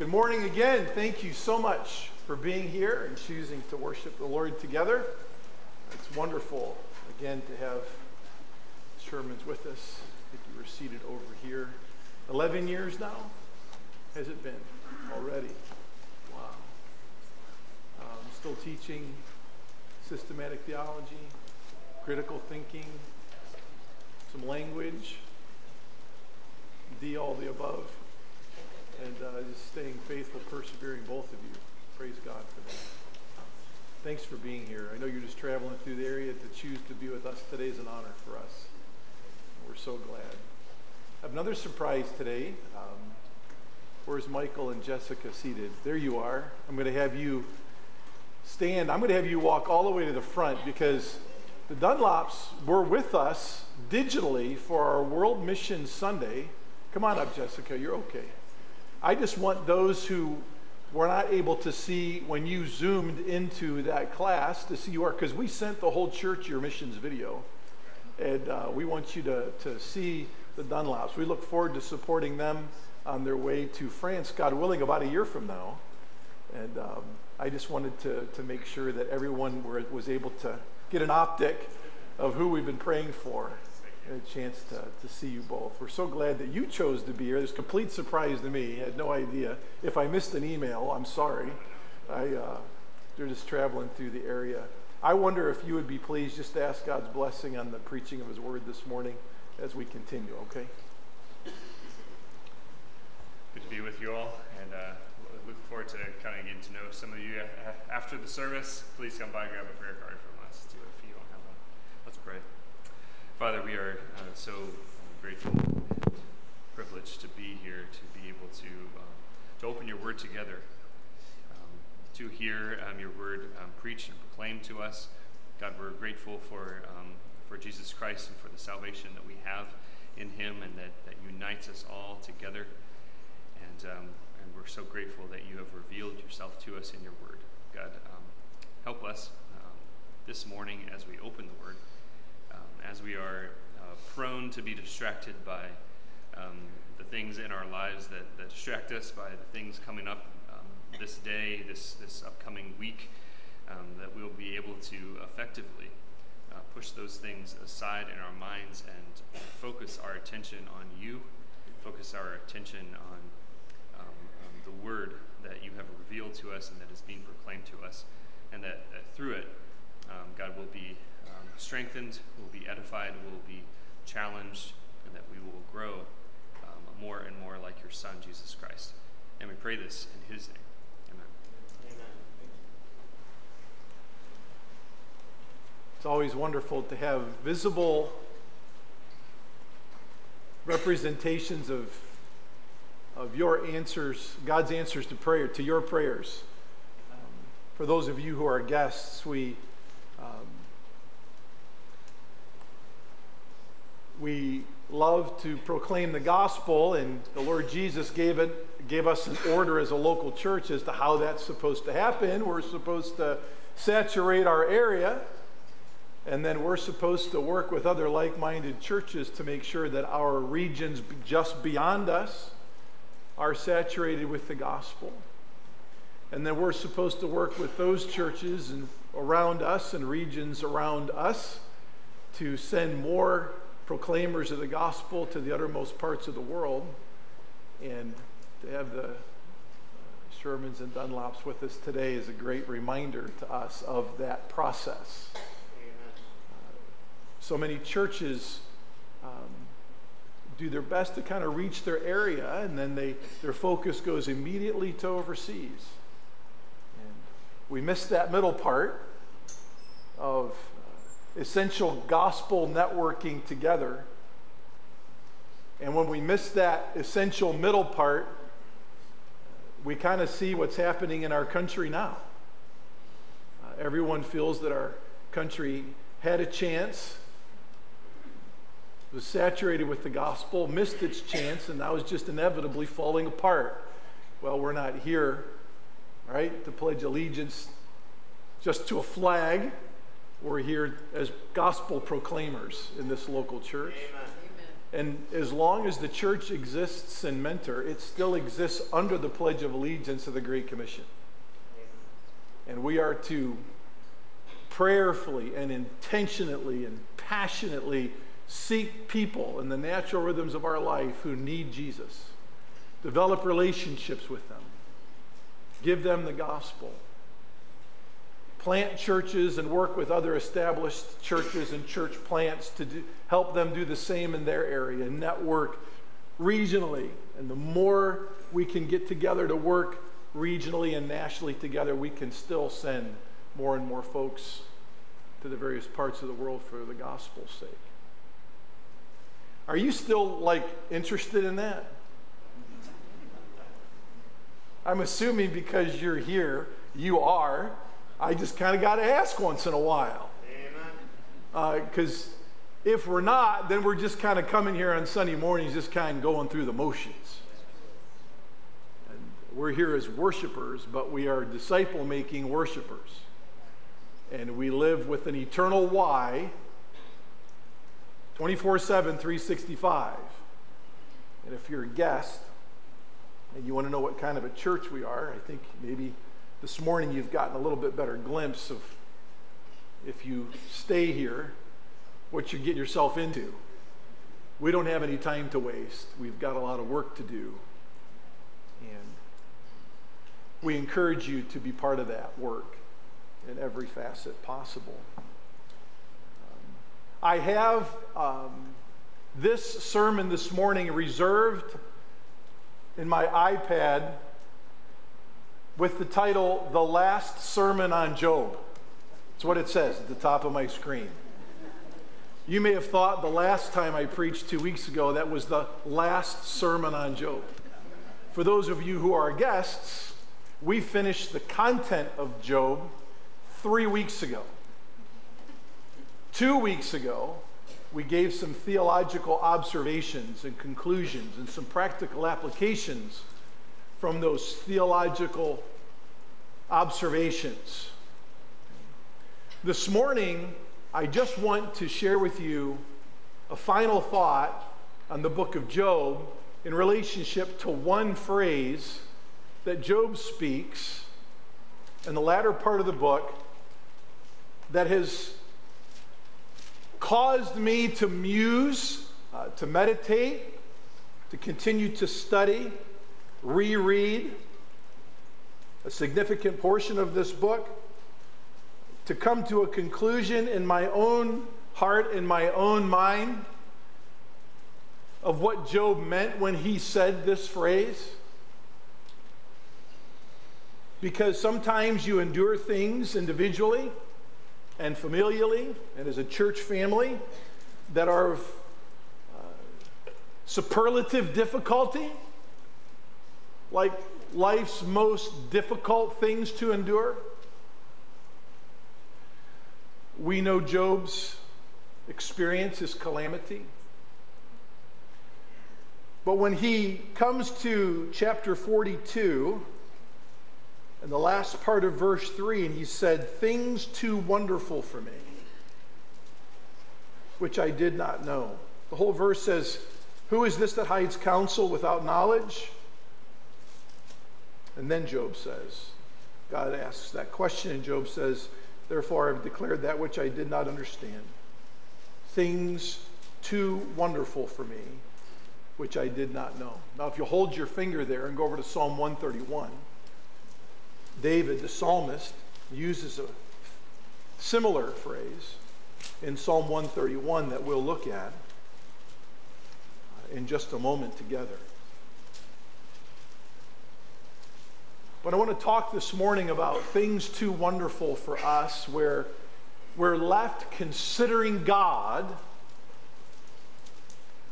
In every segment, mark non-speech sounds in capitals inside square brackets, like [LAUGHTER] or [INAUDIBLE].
Good morning again. Thank you so much for being here and choosing to worship the Lord together. It's wonderful, again, to have Sherman's with us. I think you were seated over here. 11 years now? Has it been already? Wow. Um, still teaching systematic theology, critical thinking, some language, D, all the above and uh, just staying faithful, persevering, both of you. Praise God for that. Thanks for being here. I know you're just traveling through the area to choose to be with us today is an honor for us. We're so glad. I have another surprise today. Um, where's Michael and Jessica seated? There you are. I'm going to have you stand. I'm going to have you walk all the way to the front because the Dunlops were with us digitally for our World Mission Sunday. Come on up, Jessica. You're okay. I just want those who were not able to see when you zoomed into that class to see you are, because we sent the whole church your missions video. And uh, we want you to, to see the Dunlops. We look forward to supporting them on their way to France, God willing, about a year from now. And um, I just wanted to, to make sure that everyone were, was able to get an optic of who we've been praying for a chance to, to see you both. We're so glad that you chose to be here. It's complete surprise to me. I had no idea. If I missed an email, I'm sorry. I, uh, they're just traveling through the area. I wonder if you would be pleased just to ask God's blessing on the preaching of His Word this morning as we continue, okay? Good to be with you all, and uh, look forward to kind of getting to know some of you after the service. Please come by and grab a prayer card from us too if you don't have one. Let's pray. Father, we are uh, so grateful and privileged to be here, to be able to, um, to open your word together, um, to hear um, your word um, preached and proclaimed to us. God, we're grateful for, um, for Jesus Christ and for the salvation that we have in him and that, that unites us all together. And, um, and we're so grateful that you have revealed yourself to us in your word. God, help us this morning as we open the word as we are uh, prone to be distracted by um, the things in our lives that, that, distract us, by the things coming up um, this day, this, this upcoming week, um, that we'll be able to effectively uh, push those things aside in our minds and focus our attention on you, focus our attention on um, um, the word that you have revealed to us and that is being proclaimed to us, and that, through it, um, God will be strengthened, we'll be edified, we'll be challenged, and that we will grow um, more and more like your Son, Jesus Christ. And we pray this in his name. Amen. Amen. It's always wonderful to have visible representations of, of your answers, God's answers to prayer, to your prayers. Um, for those of you who are guests, we um, we love to proclaim the gospel, and the Lord Jesus gave it gave us an order as a local church as to how that's supposed to happen. We're supposed to saturate our area, and then we're supposed to work with other like-minded churches to make sure that our regions just beyond us are saturated with the gospel. And then we're supposed to work with those churches and around us and regions around us to send more proclaimers of the gospel to the uttermost parts of the world. And to have the Shermans and Dunlops with us today is a great reminder to us of that process. Uh, so many churches um, do their best to kind of reach their area, and then they, their focus goes immediately to overseas. And we miss that middle part of essential gospel networking together. And when we miss that essential middle part, we kind of see what's happening in our country now. Uh, everyone feels that our country had a chance, was saturated with the gospel, missed its chance, and now is just inevitably falling apart. Well, we're not here, right, to pledge allegiance just to a flag we're here as gospel proclaimers in this local church. Amen. And as long as the church exists in Mentor, it still exists under the Pledge of Allegiance of the Great Commission. And we are to prayerfully and intentionally and passionately seek people in the natural rhythms of our life who need Jesus, develop relationships with them, give them the gospel plant churches and work with other established churches and church plants to do, help them do the same in their area, network regionally. And the more we can get together to work regionally and nationally together, we can still send more and more folks to the various parts of the world for the gospel's sake. Are you still like interested in that? I'm assuming because you're here, you are. I just kind of got to ask once in a while. Because uh, if we're not, then we're just kind of coming here on Sunday mornings, just kind of going through the motions. And we're here as worshipers, but we are disciple making worshipers. And we live with an eternal why 24 7, 365. And if you're a guest and you want to know what kind of a church we are, I think maybe this morning you've gotten a little bit better glimpse of if you stay here, what you get yourself into. We don't have any time to waste. We've got a lot of work to do. And we encourage you to be part of that work in every facet possible. Um, I have um, this sermon this morning reserved in my iPad with the title, The Last Sermon on Job. That's what it says at the top of my screen. You may have thought the last time I preached two weeks ago, that was the last sermon on Job. For those of you who are guests, we finished the content of Job three weeks ago. Two weeks ago, we gave some theological observations and conclusions and some practical applications from those theological observations. This morning, I just want to share with you a final thought on the book of Job in relationship to one phrase that Job speaks in the latter part of the book that has caused me to muse, uh, to meditate, to continue to study reread a significant portion of this book, to come to a conclusion in my own heart, in my own mind, of what Job meant when he said this phrase. Because sometimes you endure things individually and familially and as a church family that are of uh, superlative difficulty like life's most difficult things to endure. We know Job's experience is calamity. But when he comes to chapter 42, and the last part of verse 3, and he said, Things too wonderful for me, which I did not know. The whole verse says, Who is this that hides counsel without knowledge? And then Job says, God asks that question, and Job says, Therefore I've declared that which I did not understand, things too wonderful for me, which I did not know. Now, if you hold your finger there and go over to Psalm 131, David, the psalmist, uses a similar phrase in Psalm 131 that we'll look at in just a moment together. But I want to talk this morning about things too wonderful for us where we're left considering God,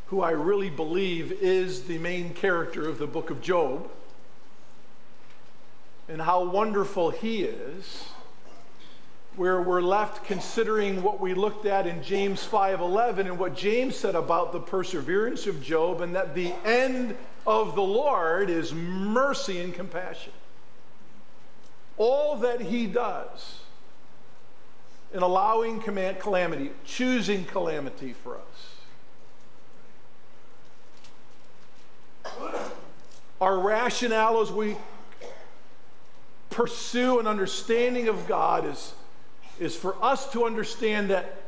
who I really believe is the main character of the book of Job, and how wonderful he is where we're left considering what we looked at in James 5:11 and what James said about the perseverance of Job and that the end of the Lord is mercy and compassion all that he does in allowing command calamity, choosing calamity for us. Our rationale as we pursue an understanding of God is, is for us to understand that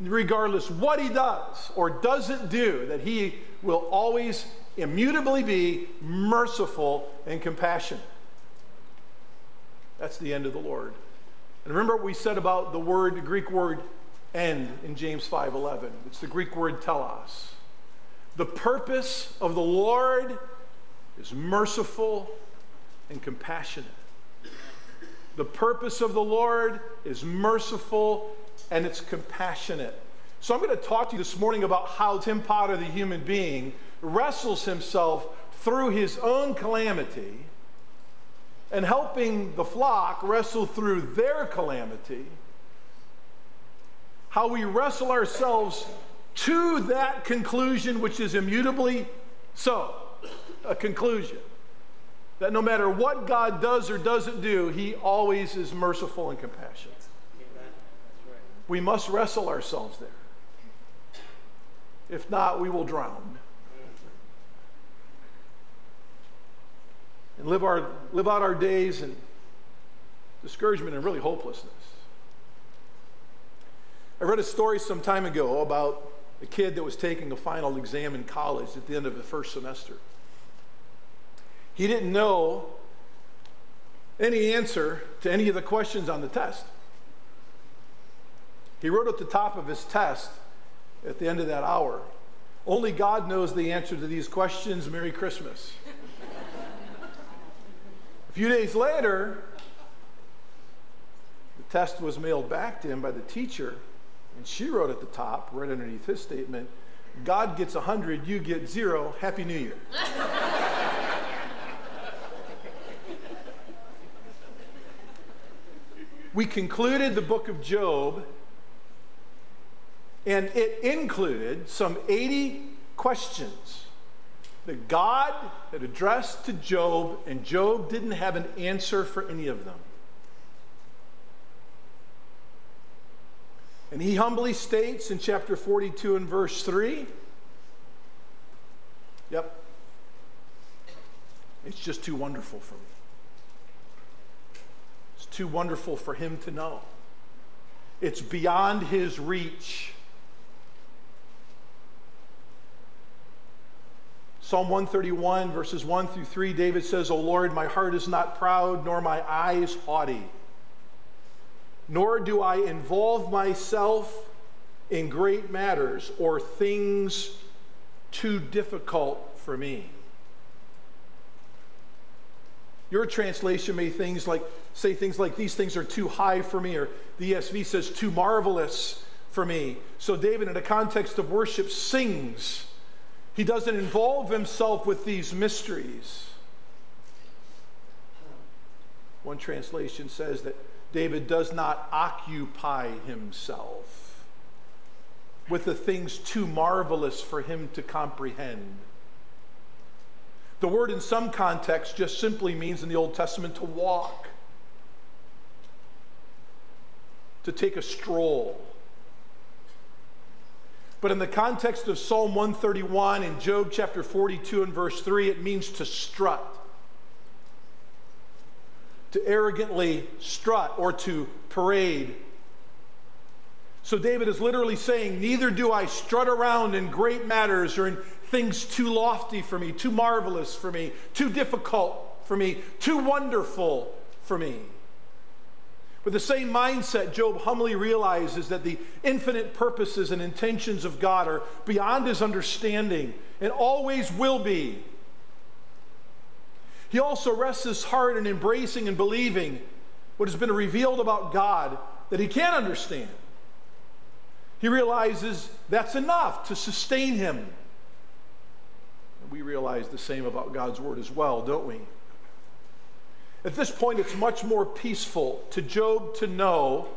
regardless what he does or doesn't do, that he will always immutably be merciful and compassionate. That's the end of the Lord. And remember what we said about the word, the Greek word end in James 5:11. It's the Greek word telos. The purpose of the Lord is merciful and compassionate. The purpose of the Lord is merciful and it's compassionate. So I'm going to talk to you this morning about how Tim Potter, the human being, wrestles himself through his own calamity and helping the flock wrestle through their calamity. How we wrestle ourselves to that conclusion, which is immutably so a conclusion. That no matter what God does or doesn't do, He always is merciful and compassionate. We must wrestle ourselves there. If not, we will drown. And live, our, live out our days in discouragement and really hopelessness. I read a story some time ago about a kid that was taking a final exam in college at the end of the first semester. He didn't know any answer to any of the questions on the test. He wrote at the top of his test at the end of that hour Only God knows the answer to these questions. Merry Christmas. A few days later, the test was mailed back to him by the teacher, and she wrote at the top, right underneath his statement, God gets 100, you get zero. Happy New Year. [LAUGHS] we concluded the book of Job, and it included some 80 questions that God had addressed to Job, and Job didn't have an answer for any of them. And he humbly states in chapter 42 and verse 3 Yep, it's just too wonderful for me It's too wonderful for him to know. It's beyond his reach. Psalm 131, verses 1 through 3, David says, O Lord, my heart is not proud, nor my eyes haughty, nor do I involve myself in great matters or things too difficult for me. Your translation may things like say things like these things are too high for me, or the ESV says too marvelous for me. So David, in a context of worship, sings. He doesn't involve himself with these mysteries. One translation says that David does not occupy himself with the things too marvelous for him to comprehend. The word in some contexts just simply means in the Old Testament to walk, to take a stroll. But in the context of Psalm 131 and Job chapter 42 and verse 3, it means to strut. To arrogantly strut or to parade. So David is literally saying, Neither do I strut around in great matters or in things too lofty for me, too marvelous for me, too difficult for me, too wonderful for me. With the same mindset, Job humbly realizes that the infinite purposes and intentions of God are beyond his understanding and always will be. He also rests his heart in embracing and believing what has been revealed about God that he can't understand. He realizes that's enough to sustain him we realize the same about God's Word as well, don't we? At this point, it's much more peaceful to Job to know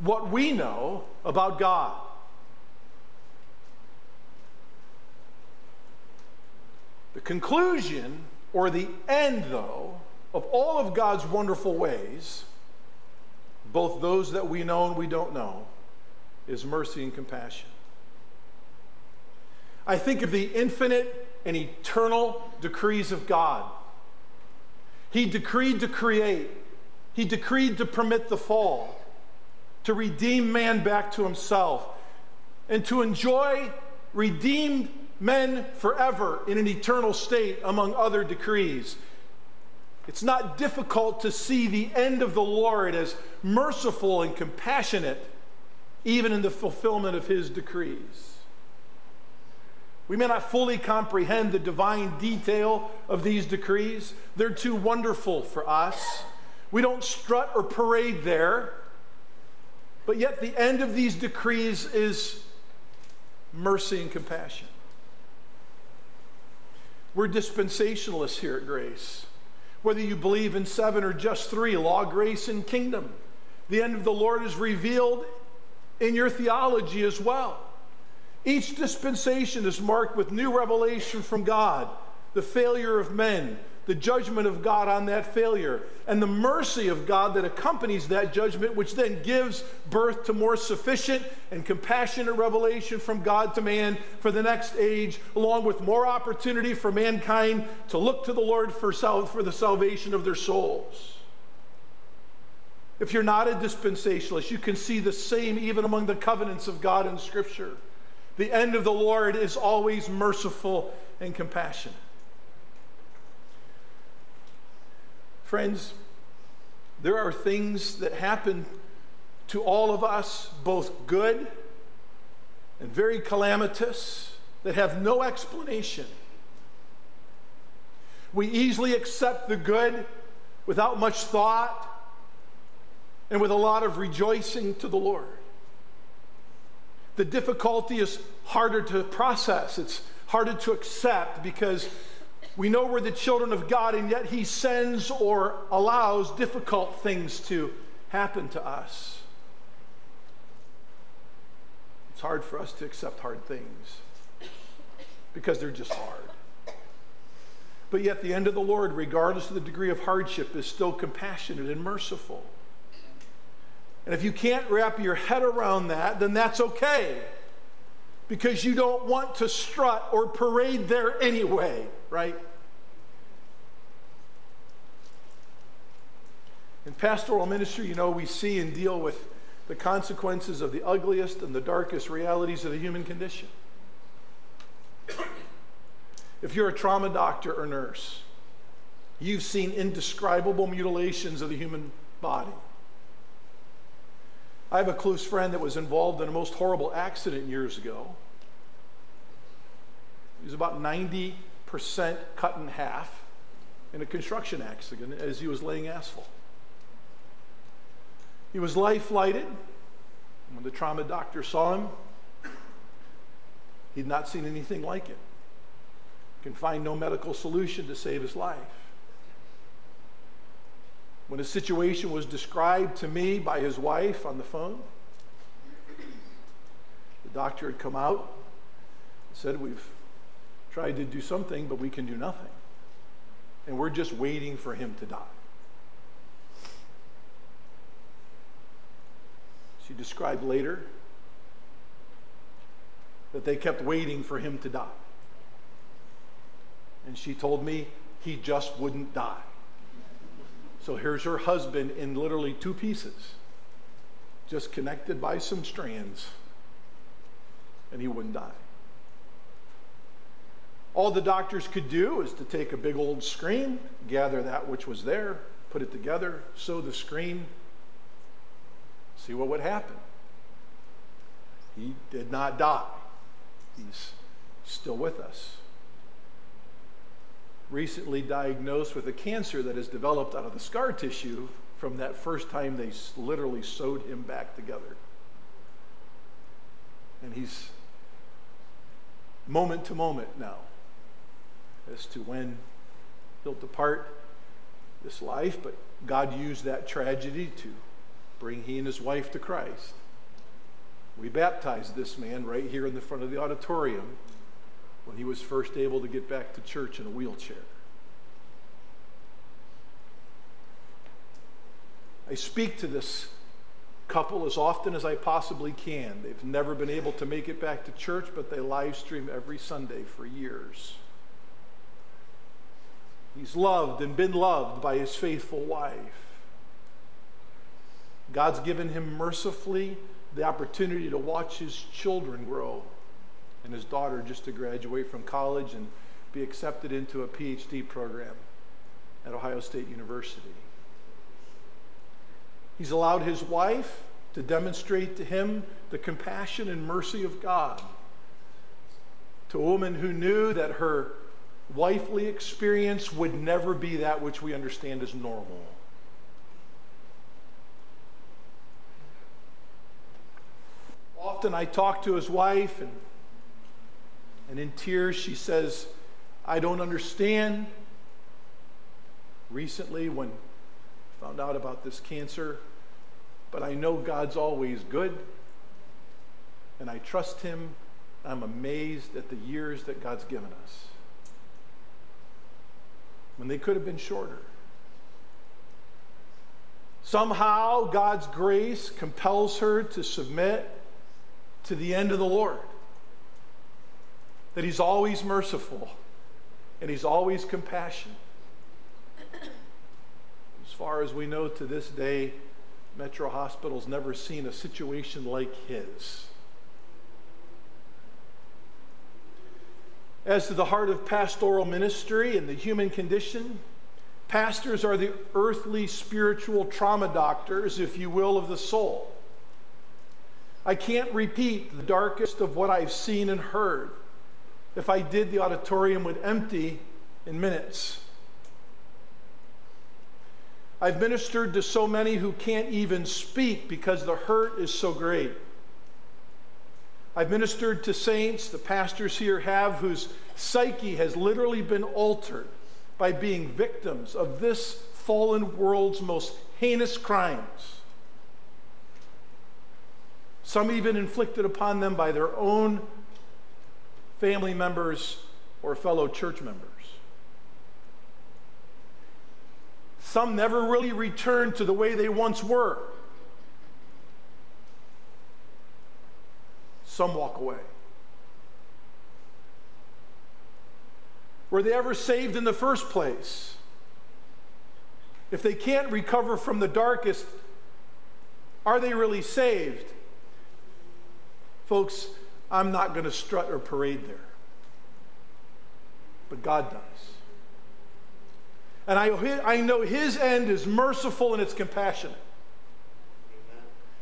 what we know about God. The conclusion, or the end, though, of all of God's wonderful ways, both those that we know and we don't know, is mercy and compassion. I think of the infinite and eternal decrees of God. He decreed to create, He decreed to permit the fall, to redeem man back to Himself, and to enjoy redeemed men forever in an eternal state, among other decrees. It's not difficult to see the end of the Lord as merciful and compassionate, even in the fulfillment of his decrees. We may not fully comprehend the divine detail of these decrees. They're too wonderful for us. We don't strut or parade there. But yet, the end of these decrees is mercy and compassion. We're dispensationalists here at Grace. Whether you believe in seven or just three, law, grace, and kingdom, the end of the Lord is revealed in your theology as well. Each dispensation is marked with new revelation from God, the failure of men, the judgment of God on that failure, and the mercy of God that accompanies that judgment, which then gives birth to more sufficient and compassionate revelation from God to man for the next age, along with more opportunity for mankind to look to the Lord for, sal- for the salvation of their souls. If you're not a dispensationalist, you can see the same even among the covenants of God in Scripture. The end of the Lord is always merciful and compassionate. Friends, there are things that happen to all of us, both good and very calamitous, that have no explanation. We easily accept the good without much thought and with a lot of rejoicing to the Lord. The difficulty is harder to process, it's harder to accept because we know we're the children of God, and yet He sends or allows difficult things to happen to us. It's hard for us to accept hard things because they're just hard. But yet, the end of the Lord, regardless of the degree of hardship, is still compassionate and merciful. And if you can't wrap your head around that, then that's okay because you don't want to strut or parade there anyway, right? In pastoral ministry, you know, we see and deal with the consequences of the ugliest and the darkest realities of the human condition. If you're a trauma doctor or nurse, you've seen indescribable mutilations of the human body. I have a close friend that was involved in a most horrible accident years ago. He was about 90% cut in half in a construction accident as he was laying asphalt. He was life flighted. When the trauma doctor saw him, he'd not seen anything like it. Can find no medical solution to save his life. When the situation was described to me by his wife on the phone, the doctor had come out and said, We've tried to do something, but we can do nothing. And we're just waiting for him to die. She described later that they kept waiting for him to die. And she told me he just wouldn't die. So here's her husband in literally two pieces, just connected by some strands, and he wouldn't die. All the doctors could do is to take a big old screen, gather that which was there, put it together, sew the screen, see what would happen. He did not die. He's still with us recently diagnosed with a cancer that has developed out of the scar tissue from that first time they literally sewed him back together. And he's moment to moment now as to when he'll depart this life, but God used that tragedy to bring he and his wife to Christ. We baptized this man right here in the front of the auditorium when he was first able to get back to church in a wheelchair. I speak to this couple as often as I possibly can. They've never been able to make it back to church, but they live stream every Sunday for years. He's loved and been loved by his faithful wife. God's given him mercifully the opportunity to watch his children grow and his daughter just to graduate from college and be accepted into a PhD program at Ohio State University. He's allowed his wife to demonstrate to him the compassion and mercy of God. To a woman who knew that her wifely experience would never be that which we understand as normal. Often I talk to his wife, and, and in tears she says, I don't understand. Recently, when I found out about this cancer, but I know God's always good, and I trust Him. I'm amazed at the years that God's given us when they could have been shorter. Somehow, God's grace compels her to submit to the end of the Lord. That He's always merciful and He's always compassionate. As far as we know to this day, Metro Hospital's never seen a situation like his. As to the heart of pastoral ministry and the human condition, pastors are the earthly spiritual trauma doctors, if you will, of the soul. I can't repeat the darkest of what I've seen and heard. If I did, the auditorium would empty in minutes. I've ministered to so many who can't even speak because the hurt is so great. I've ministered to saints, the pastors here have, whose psyche has literally been altered by being victims of this fallen world's most heinous crimes. Some even inflicted upon them by their own family members or fellow church members. Some never really return to the way they once were. Some walk away. Were they ever saved in the first place? If they can't recover from the darkest, are they really saved? Folks, I'm not going to strut or parade there. But God does. And I, I know His end is merciful and it's compassionate.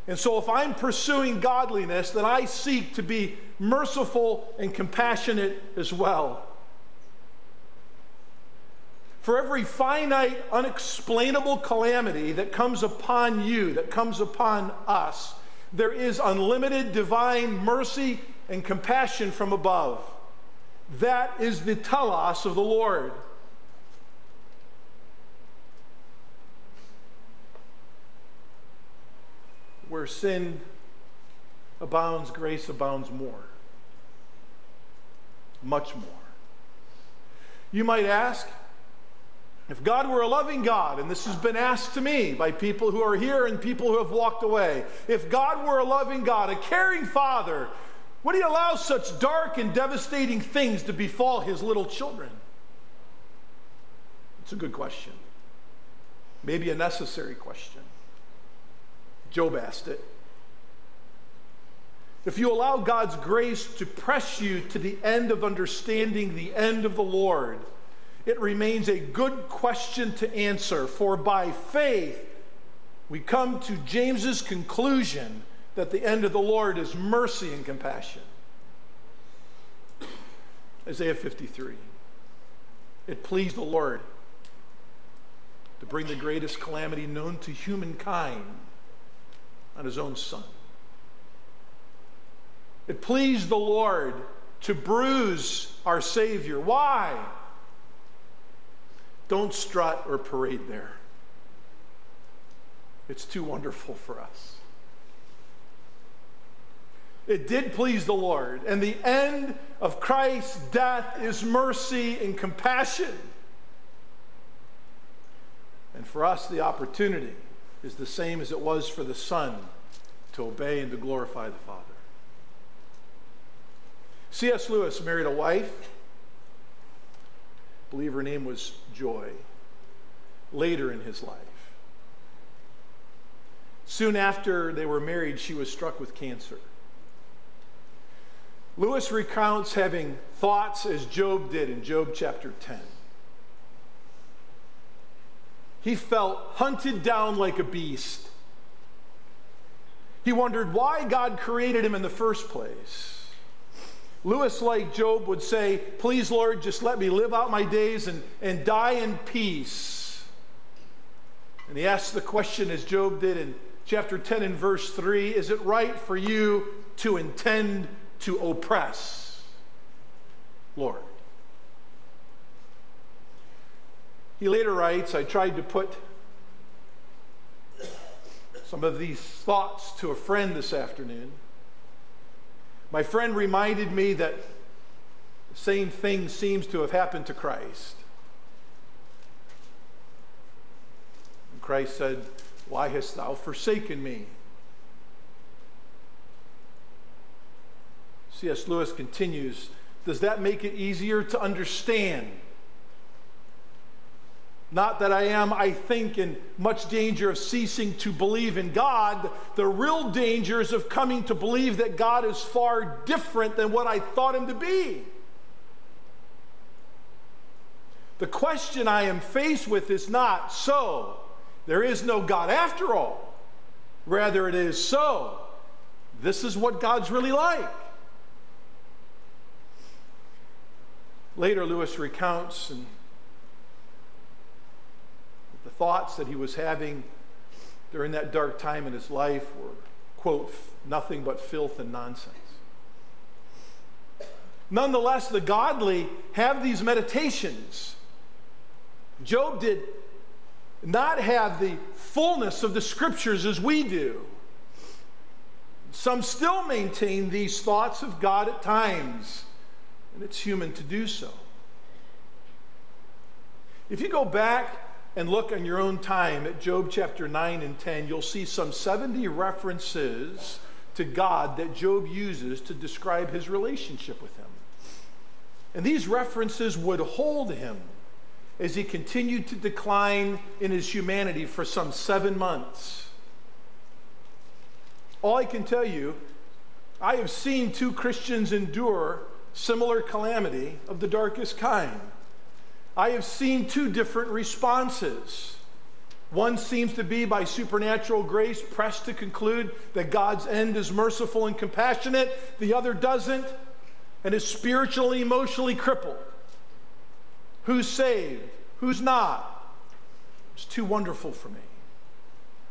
And so, if I'm pursuing godliness, then I seek to be merciful and compassionate as well. For every finite, unexplainable calamity that comes upon you, that comes upon us, there is unlimited divine mercy and compassion from above. That is the telos of the Lord. Where sin abounds, grace abounds more. Much more. You might ask, if God were a loving God, and this has been asked to me by people who are here and people who have walked away, if God were a loving God, a caring Father, would He allow such dark and devastating things to befall His little children? It's a good question. Maybe a necessary question. Job asked it. If you allow God's grace to press you to the end of understanding the end of the Lord, it remains a good question to answer, for by faith we come to James's conclusion that the end of the Lord is mercy and compassion. Isaiah 53. It pleased the Lord to bring the greatest calamity known to humankind on his own son. It pleased the Lord to bruise our Savior. Why? Don't strut or parade there. It's too wonderful for us. It did please the Lord, and the end of Christ's death is mercy and compassion. And for us, the opportunity is the same as it was for the Son to obey and to glorify the Father. C.S. Lewis married a wife believe her name was Joy, later in his life. Soon after they were married, she was struck with cancer. Lewis recounts having thoughts as Job did in Job chapter 10. He felt hunted down like a beast. He wondered why God created him in the first place. Lewis, like Job, would say, Please, Lord, just let me live out my days and, and die in peace. And he asked the question, as Job did in chapter 10 and verse 3 Is it right for you to intend to oppress? Lord. He later writes, I tried to put some of these thoughts to a friend this afternoon. My friend reminded me that the same thing seems to have happened to Christ. And Christ said, Why hast thou forsaken me? C.S. Lewis continues Does that make it easier to understand? Not that I am, I think, in much danger of ceasing to believe in God. The real danger is of coming to believe that God is far different than what I thought him to be. The question I am faced with is not so, there is no God after all. Rather, it is so, this is what God's really like. Later, Lewis recounts the thoughts that he was having during that dark time in his life were, quote, nothing but filth and nonsense. Nonetheless, the godly have these meditations. Job did not have the fullness of the scriptures as we do. Some still maintain these thoughts of God at times, and it's human to do so. If you go back and look on your own time at Job chapter 9 and 10, you'll see some 70 references to God that Job uses to describe his relationship with him. And these references would hold him as he continued to decline in his humanity for some seven months. All I can tell you, I have seen two Christians endure similar calamity of the darkest kind. I have seen two different responses. One seems to be by supernatural grace pressed to conclude that God's end is merciful and compassionate. The other doesn't and is spiritually, emotionally crippled. Who's saved? Who's not? It's too wonderful for me.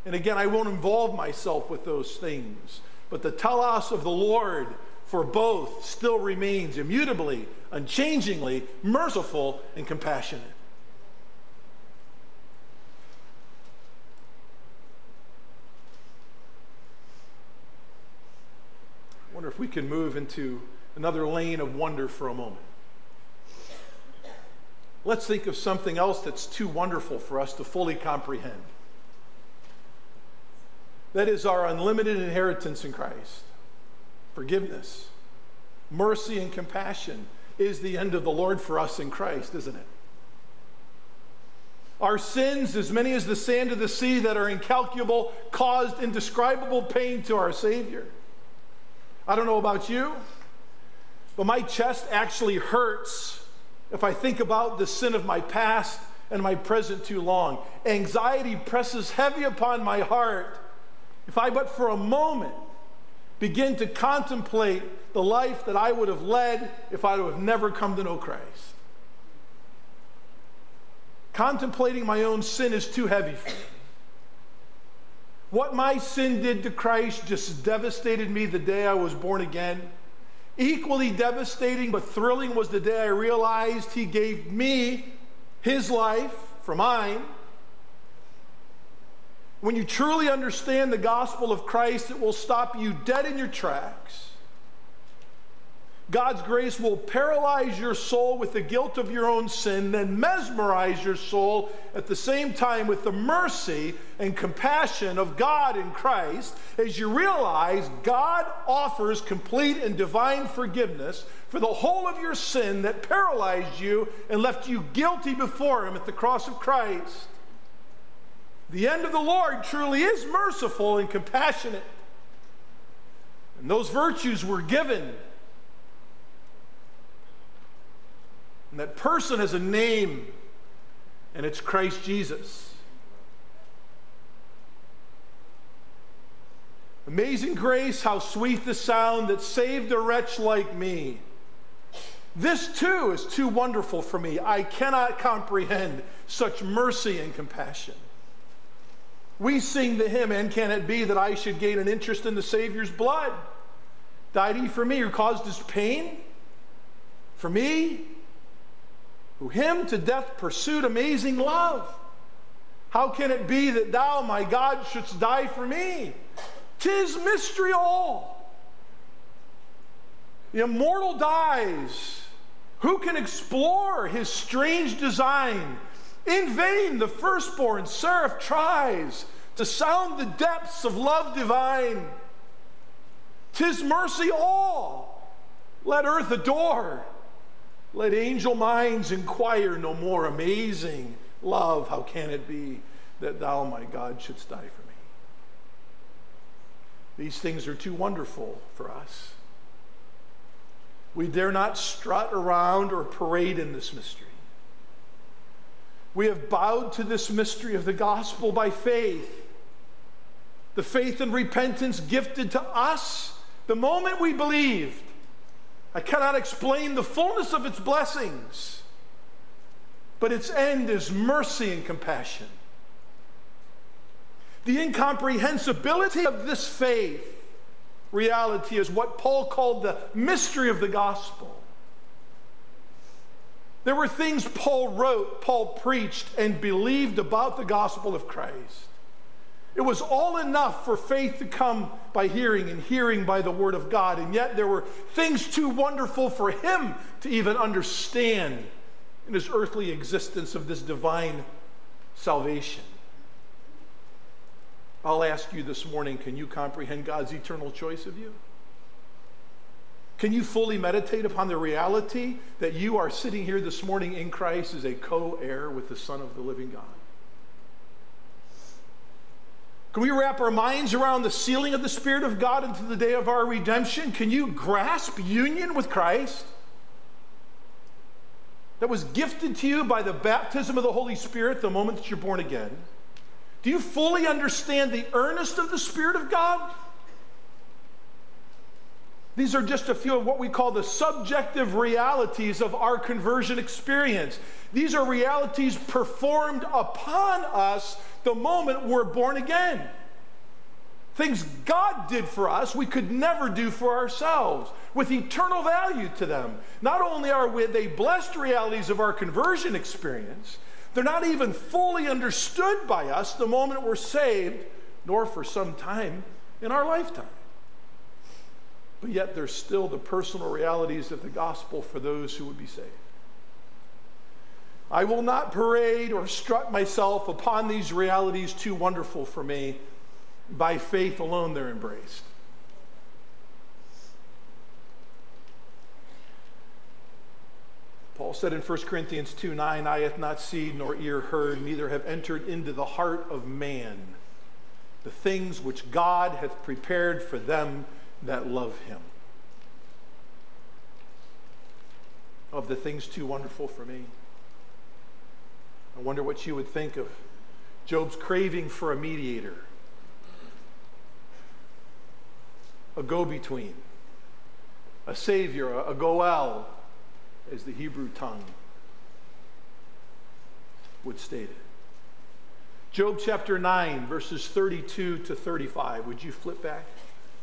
And again, I won't involve myself with those things. But the telos of the Lord for both still remains immutably, unchangingly merciful and compassionate. I wonder if we can move into another lane of wonder for a moment. Let's think of something else that's too wonderful for us to fully comprehend. That is our unlimited inheritance in Christ forgiveness, mercy, and compassion is the end of the Lord for us in Christ, isn't it? Our sins, as many as the sand of the sea that are incalculable, caused indescribable pain to our Savior. I don't know about you, but my chest actually hurts if I think about the sin of my past and my present too long. Anxiety presses heavy upon my heart if I but for a moment begin to contemplate the life that I would have led if I would have never come to know Christ. Contemplating my own sin is too heavy for me. What my sin did to Christ just devastated me the day I was born again. Equally devastating but thrilling was the day I realized He gave me His life for mine when you truly understand the gospel of Christ, it will stop you dead in your tracks. God's grace will paralyze your soul with the guilt of your own sin, then mesmerize your soul at the same time with the mercy and compassion of God in Christ as you realize God offers complete and divine forgiveness for the whole of your sin that paralyzed you and left you guilty before Him at the cross of Christ. The end of the Lord truly is merciful and compassionate. And those virtues were given And that person has a name, and it's Christ Jesus. Amazing grace, how sweet the sound that saved a wretch like me. This too is too wonderful for me. I cannot comprehend such mercy and compassion. We sing the hymn, and can it be that I should gain an interest in the Savior's blood? Died he for me or caused his pain? For me? who him to death pursued amazing love. How can it be that thou, my God, shouldst die for me? Tis mystery all. The immortal dies. Who can explore his strange design? In vain the firstborn seraph tries to sound the depths of love divine. Tis mercy all. Let earth adore. Let angel minds inquire no more. Amazing love, how can it be that thou, my God, shouldst die for me? These things are too wonderful for us. We dare not strut around or parade in this mystery. We have bowed to this mystery of the gospel by faith. The faith and repentance gifted to us the moment we believed I cannot explain the fullness of its blessings, but its end is mercy and compassion. The incomprehensibility of this faith reality is what Paul called the mystery of the gospel. There were things Paul wrote, Paul preached, and believed about the gospel of Christ. It was all enough for faith to come by hearing and hearing by the word of God. And yet there were things too wonderful for him to even understand in his earthly existence of this divine salvation. I'll ask you this morning can you comprehend God's eternal choice of you? Can you fully meditate upon the reality that you are sitting here this morning in Christ as a co heir with the Son of the living God? Can we wrap our minds around the sealing of the Spirit of God into the day of our redemption? Can you grasp union with Christ? That was gifted to you by the baptism of the Holy Spirit the moment that you're born again. Do you fully understand the earnest of the Spirit of God? These are just a few of what we call the subjective realities of our conversion experience. These are realities performed upon us the moment we're born again. Things God did for us, we could never do for ourselves, with eternal value to them. Not only are they blessed realities of our conversion experience, they're not even fully understood by us the moment we're saved, nor for some time in our lifetime. But yet, they're still the personal realities of the gospel for those who would be saved. I will not parade or strut myself upon these realities too wonderful for me. By faith alone, they're embraced. Paul said in 1 Corinthians 2 9, Eye hath not seen nor ear heard, neither have entered into the heart of man the things which God hath prepared for them that love him. Of the things too wonderful for me. I wonder what you would think of Job's craving for a mediator, a go between, a savior, a, goel, as the Hebrew tongue would state it. Job chapter 9, verses 32 to 35. Would you flip back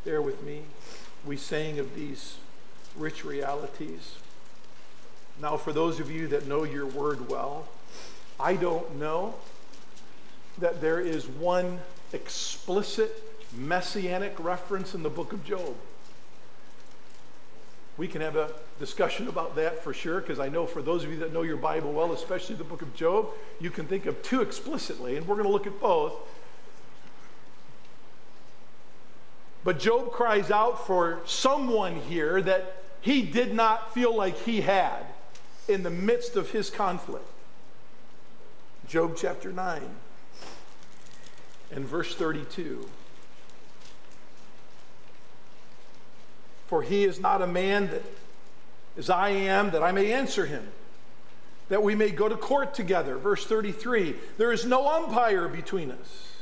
there with me? We sang of these rich realities. Now, for those of you that know your word well, I don't know that there is one explicit messianic reference in the book of Job. we can have a discussion about that for sure, because I know for those of you that know your Bible well, especially the book of Job, you can think of two explicitly, and we're going to look at both. But Job cries out for someone here that he did not feel like he had in the midst of his conflict. Job chapter 9 and verse 32. For he is not a man that as I am, that I may answer him, that we may go to court together. Verse 33 There is no umpire between us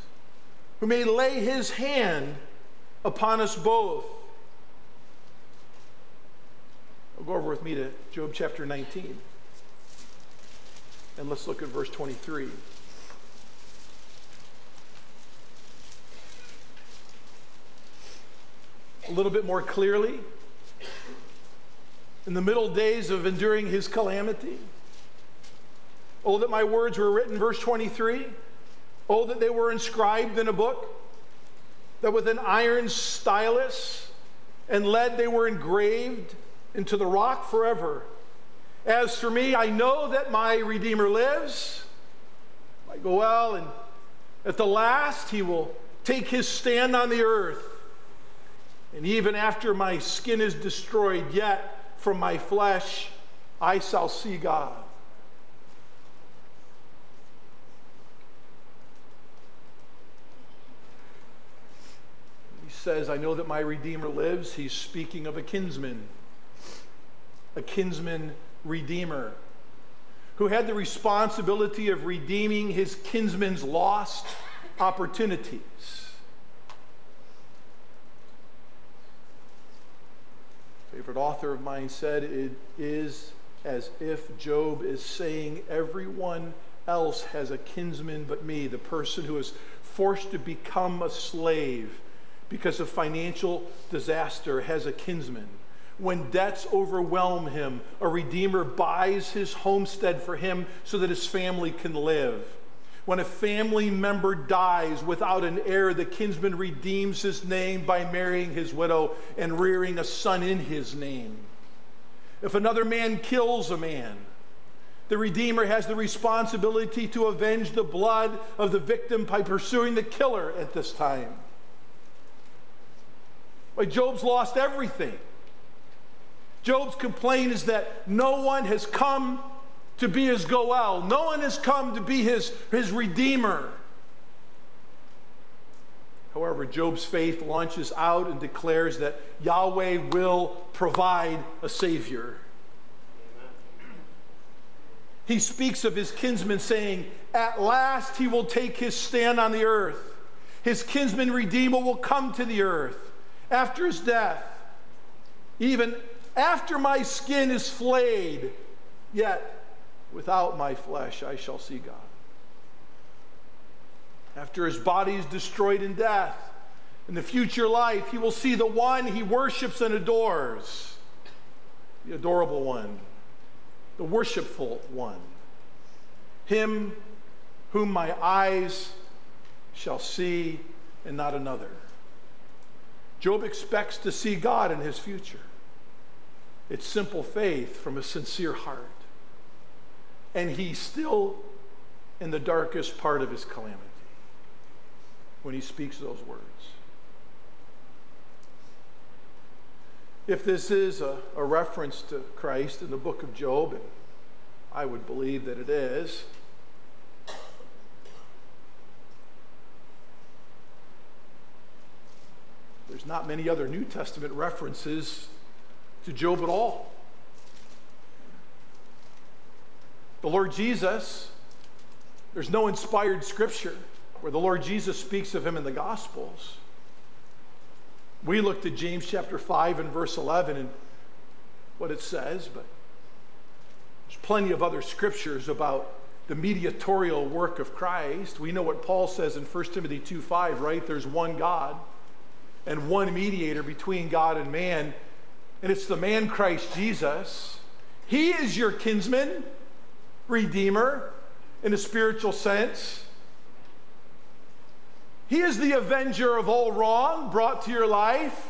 who may lay his hand upon us both. Go over with me to Job chapter 19. And let's look at verse 23. A little bit more clearly, in the middle days of enduring his calamity. Oh, that my words were written, verse 23. Oh, that they were inscribed in a book, that with an iron stylus and lead they were engraved into the rock forever. As for me, I know that my Redeemer lives. I go well, and at the last, he will take his stand on the earth. And even after my skin is destroyed, yet from my flesh I shall see God. He says, I know that my Redeemer lives. He's speaking of a kinsman a kinsman redeemer who had the responsibility of redeeming his kinsman's lost opportunities. favorite author of mine said it is as if Job is saying everyone else has a kinsman but me, the person who is forced to become a slave because of financial disaster has a kinsman. When debts overwhelm him, a redeemer buys his homestead for him so that his family can live. When a family member dies without an heir, the kinsman redeems his name by marrying his widow and rearing a son in his name. If another man kills a man, the Redeemer has the responsibility to avenge the blood of the victim by pursuing the killer at this time. But Job's lost everything. Job's complaint is that no one has come to be his Goel, no one has come to be his, his Redeemer. However, Job's faith launches out and declares that Yahweh will provide a Savior. He speaks of his kinsman, saying, At last he will take his stand on the earth. His kinsman Redeemer will come to the earth after his death. Even after my skin is flayed, yet without my flesh I shall see God. After his body is destroyed in death, in the future life, he will see the one he worships and adores, the adorable one, the worshipful one, him whom my eyes shall see and not another. Job expects to see God in his future. It's simple faith from a sincere heart. And he's still in the darkest part of his calamity when he speaks those words. If this is a, a reference to Christ in the book of Job, and I would believe that it is, there's not many other New Testament references to Job at all. The Lord Jesus, there's no inspired scripture where the Lord Jesus speaks of him in the Gospels. We looked at James chapter 5 and verse 11 and what it says, but there's plenty of other scriptures about the mediatorial work of Christ. We know what Paul says in 1 Timothy 2 5, right? There's one God and one mediator between God and man, and it's the man Christ Jesus. He is your kinsman, redeemer, in a spiritual sense. He is the avenger of all wrong brought to your life.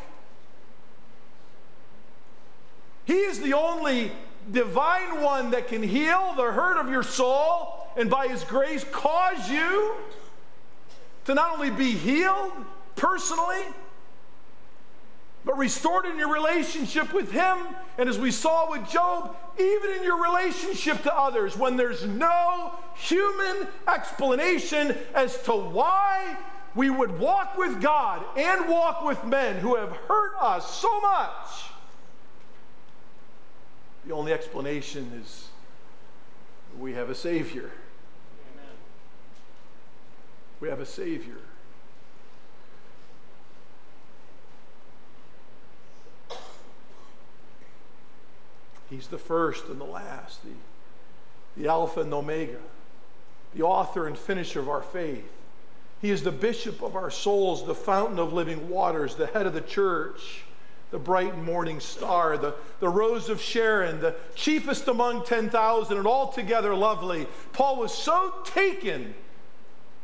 He is the only divine one that can heal the hurt of your soul and by His grace cause you to not only be healed personally, but restored in your relationship with Him. And as we saw with Job, even in your relationship to others, when there's no human explanation as to why we would walk with God and walk with men who have hurt us so much. The only explanation is we have a Savior. Amen. We have a Savior. He's the first and the last, the, the Alpha and the Omega, the author and finisher of our faith. He is the bishop of our souls, the fountain of living waters, the head of the church, the bright morning star, the, the rose of Sharon, the chiefest among 10,000, and altogether lovely. Paul was so taken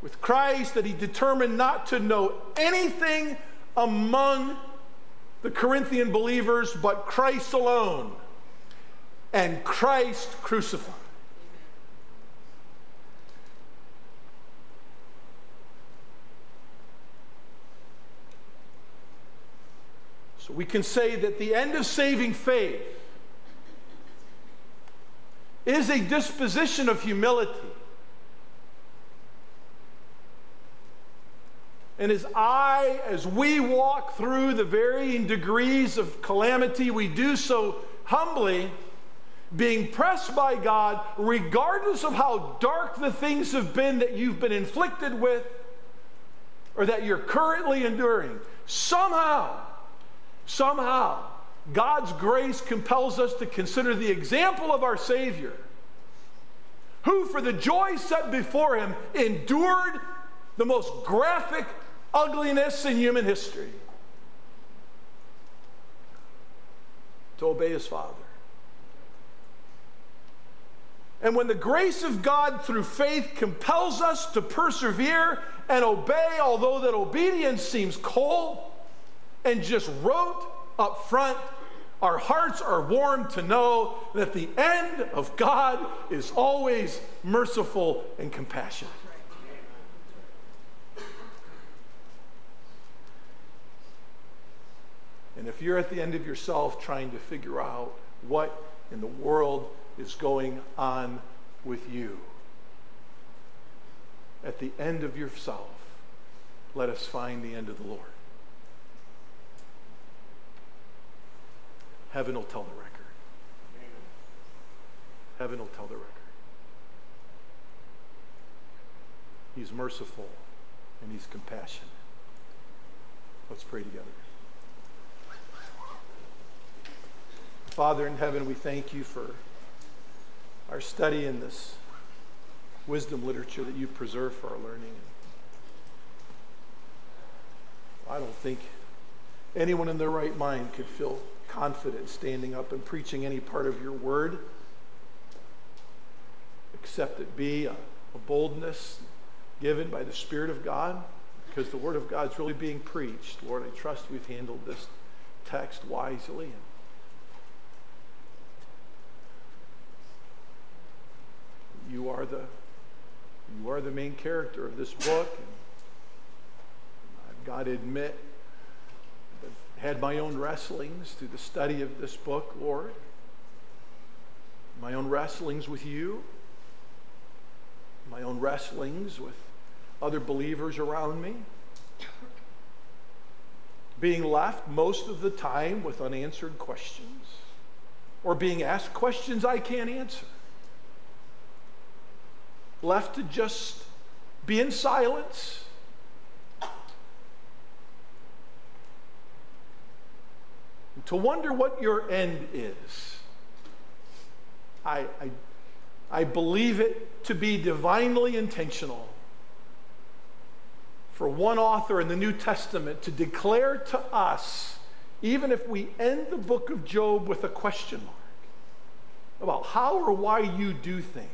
with Christ that he determined not to know anything among the Corinthian believers but Christ alone and Christ crucified. So we can say that the end of saving faith is a disposition of humility. And as I, as we walk through the varying degrees of calamity, we do so humbly being pressed by God, regardless of how dark the things have been that you've been inflicted with or that you're currently enduring. Somehow, somehow, God's grace compels us to consider the example of our Savior, who, for the joy set before him, endured the most graphic ugliness in human history to obey his Father. And when the grace of God through faith compels us to persevere and obey, although that obedience seems cold and just rote up front, our hearts are warmed to know that the end of God is always merciful and compassionate. And if you're at the end of yourself trying to figure out what in the world is going on with you. At the end of yourself, let us find the end of the Lord. Heaven will tell the record. Heaven will tell the record. He's merciful and he's compassionate. Let's pray together. Father in heaven, we thank you for our study in this wisdom literature that you preserve for our learning. I don't think anyone in their right mind could feel confident standing up and preaching any part of your word, except it be a, a boldness given by the Spirit of God, because the word of God is really being preached. Lord, I trust we've handled this text wisely. You are the you are the main character of this book. I've got to admit, I've had my own wrestlings through the study of this book, Lord. My own wrestlings with you, my own wrestlings with other believers around me. Being left most of the time with unanswered questions, or being asked questions I can't answer left to just be in silence. To wonder what your end is. I, I, I believe it to be divinely intentional for one author in the New Testament to declare to us, even if we end the book of Job with a question mark about how or why you do things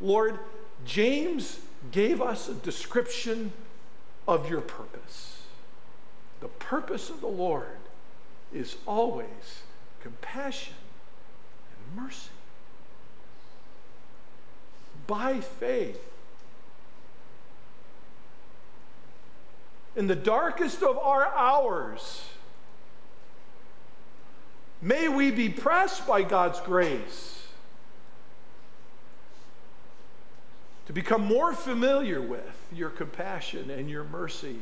Lord, James gave us a description of your purpose. The purpose of the Lord is always compassion and mercy. By faith. In the darkest of our hours, may we be pressed by God's grace to become more familiar with your compassion and your mercy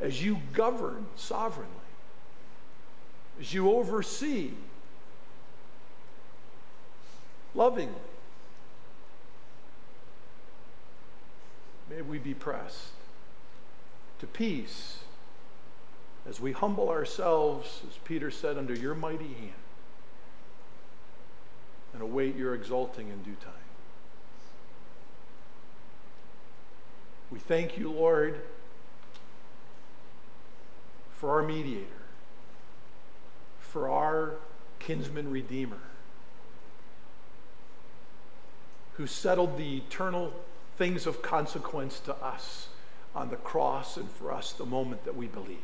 as you govern sovereignly, as you oversee lovingly. May we be pressed to peace as we humble ourselves, as Peter said, under your mighty hand and await your exalting in due time. We thank you, Lord, for our mediator, for our kinsman redeemer, who settled the eternal things of consequence to us on the cross and for us the moment that we believed.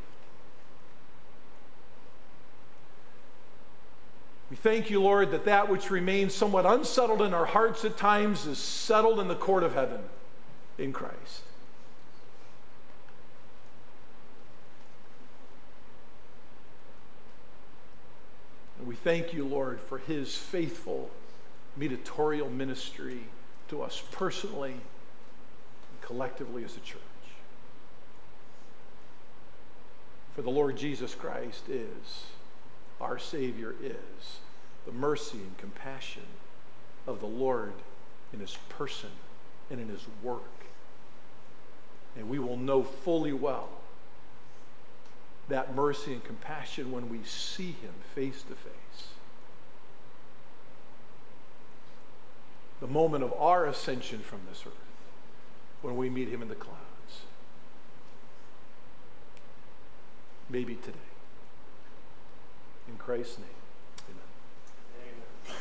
We thank you, Lord, that that which remains somewhat unsettled in our hearts at times is settled in the court of heaven in Christ. And we thank you, Lord, for his faithful mediatorial ministry to us personally and collectively as a church. For the Lord Jesus Christ is, our Savior is, the mercy and compassion of the Lord in his person and in his work. And we will know fully well that mercy and compassion when we see him face to face. The moment of our ascension from this earth, when we meet him in the clouds. Maybe today. In Christ's name.